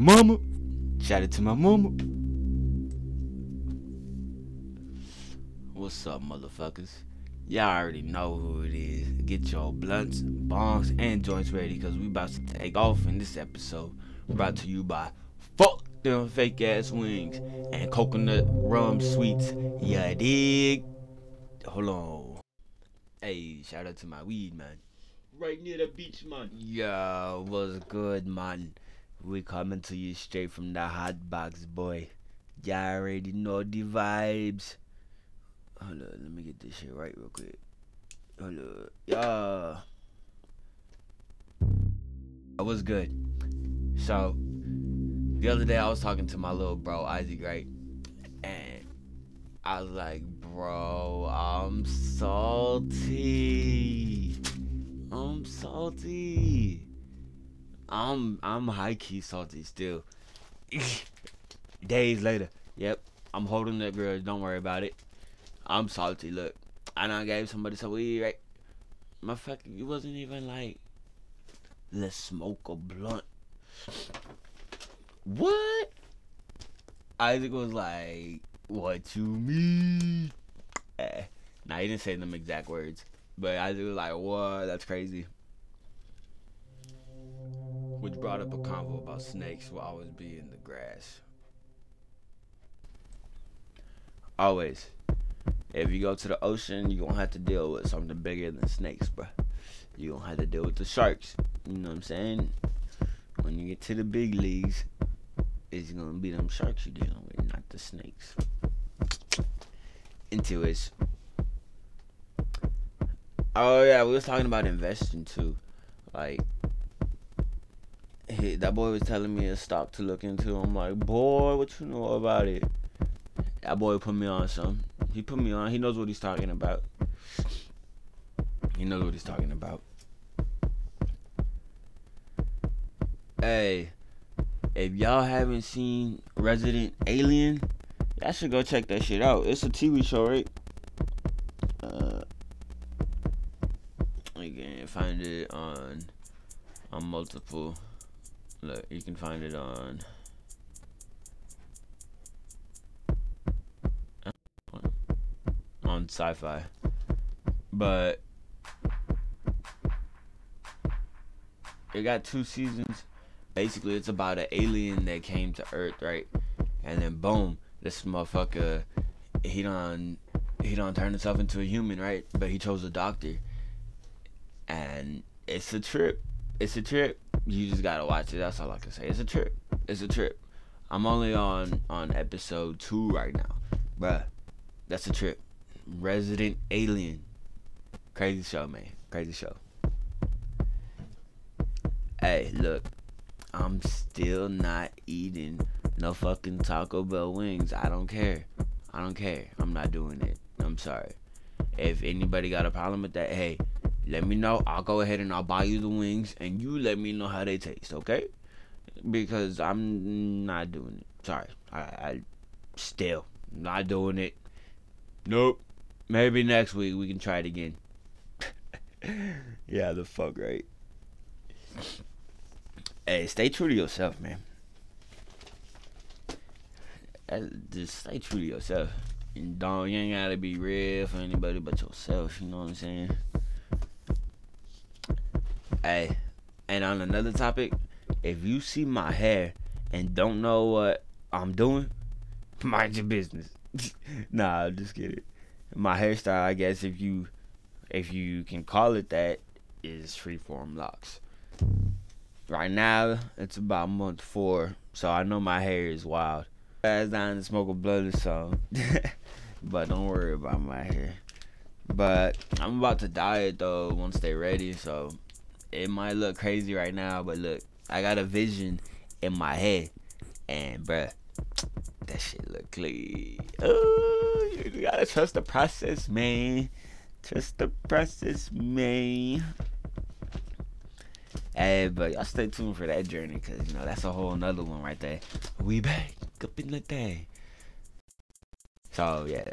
mama. Shout out to my mama. What's up, motherfuckers? Y'all already know who it is. Get your blunts, bongs, and joints ready because we about to take off in this episode. Brought to you by Fuck Them Fake Ass Wings and Coconut Rum Sweets. Yeah, dig? Hold on. Hey, shout out to my weed, man. Right near the beach, man. Yo, what's good, man? We coming to you straight from the hot box, boy. Y'all already know the vibes. Hold up, let me get this shit right real quick. Hold up, yeah. That was good. So, the other day I was talking to my little bro Isaac, right? And I was like, bro, I'm salty. I'm salty. I'm I'm high key salty still. Days later, yep, I'm holding that girl. Don't worry about it. I'm salty. Look, I done gave somebody some weed, right? My Motherfucker, you wasn't even like, let's smoke a blunt. What? Isaac was like, what you mean? Eh. Nah, he didn't say them exact words. But Isaac was like, what? That's crazy. Which brought up a convo about snakes will always be in the grass. Always. If you go to the ocean, you're gonna have to deal with something bigger than snakes, bro. You're gonna have to deal with the sharks. You know what I'm saying? When you get to the big leagues, it's gonna be them sharks you're dealing with, not the snakes. Into it. Oh yeah, we was talking about investing too. Like he, that boy was telling me a stock to look into. I'm like, boy, what you know about it? That boy put me on some. He put me on. He knows what he's talking about. He knows what he's talking about. Hey, if y'all haven't seen Resident Alien, y'all should go check that shit out. It's a TV show, right? Uh, you can find it on on multiple. Look, you can find it on. On Syfy, but it got two seasons. Basically, it's about an alien that came to Earth, right? And then boom, this motherfucker, he done he done turned himself into a human, right? But he chose a doctor, and it's a trip. It's a trip. You just gotta watch it. That's all I can say. It's a trip. It's a trip. I'm only on on episode two right now, bruh. That's a trip. Resident Alien. Crazy show, man. Crazy show. Hey, look. I'm still not eating no fucking Taco Bell wings. I don't care. I don't care. I'm not doing it. I'm sorry. If anybody got a problem with that, hey, let me know. I'll go ahead and I'll buy you the wings and you let me know how they taste, okay? Because I'm not doing it. Sorry. I, I still not doing it. Nope. Maybe next week we can try it again. yeah, the fuck right. Hey, stay true to yourself, man. Uh, just stay true to yourself. And don't you ain't gotta be real for anybody but yourself, you know what I'm saying? Hey, and on another topic, if you see my hair and don't know what I'm doing, mind your business. nah, I'm just kidding. My hairstyle, I guess, if you if you can call it that, is freeform locks. Right now, it's about month four, so I know my hair is wild. Guys down to smoke a blood so, but don't worry about my hair. But I'm about to dye it though once they're ready, so it might look crazy right now, but look, I got a vision in my head, and bruh, that shit look clean. Oh, you gotta trust the process, man. Trust the process, man. Hey, but y'all stay tuned for that journey, cause you know that's a whole nother one right there. We back up in the day. So yeah,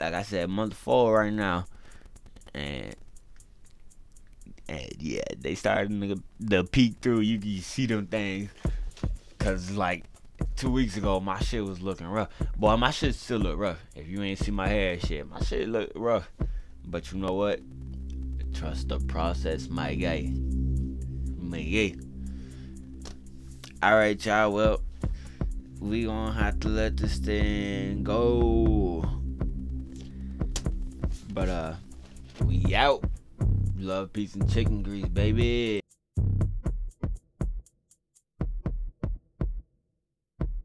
like I said, month four right now, and and yeah, they starting to, to peek through. You can see them things Cause like two weeks ago, my shit was looking rough. Boy, my shit still look rough. If you ain't see my hair, shit, my shit look rough. But you know what? Trust the process, my guy. My guy. All right, y'all. Well, we gonna have to let this thing go. But uh, we out. Love, peace, and chicken grease, baby.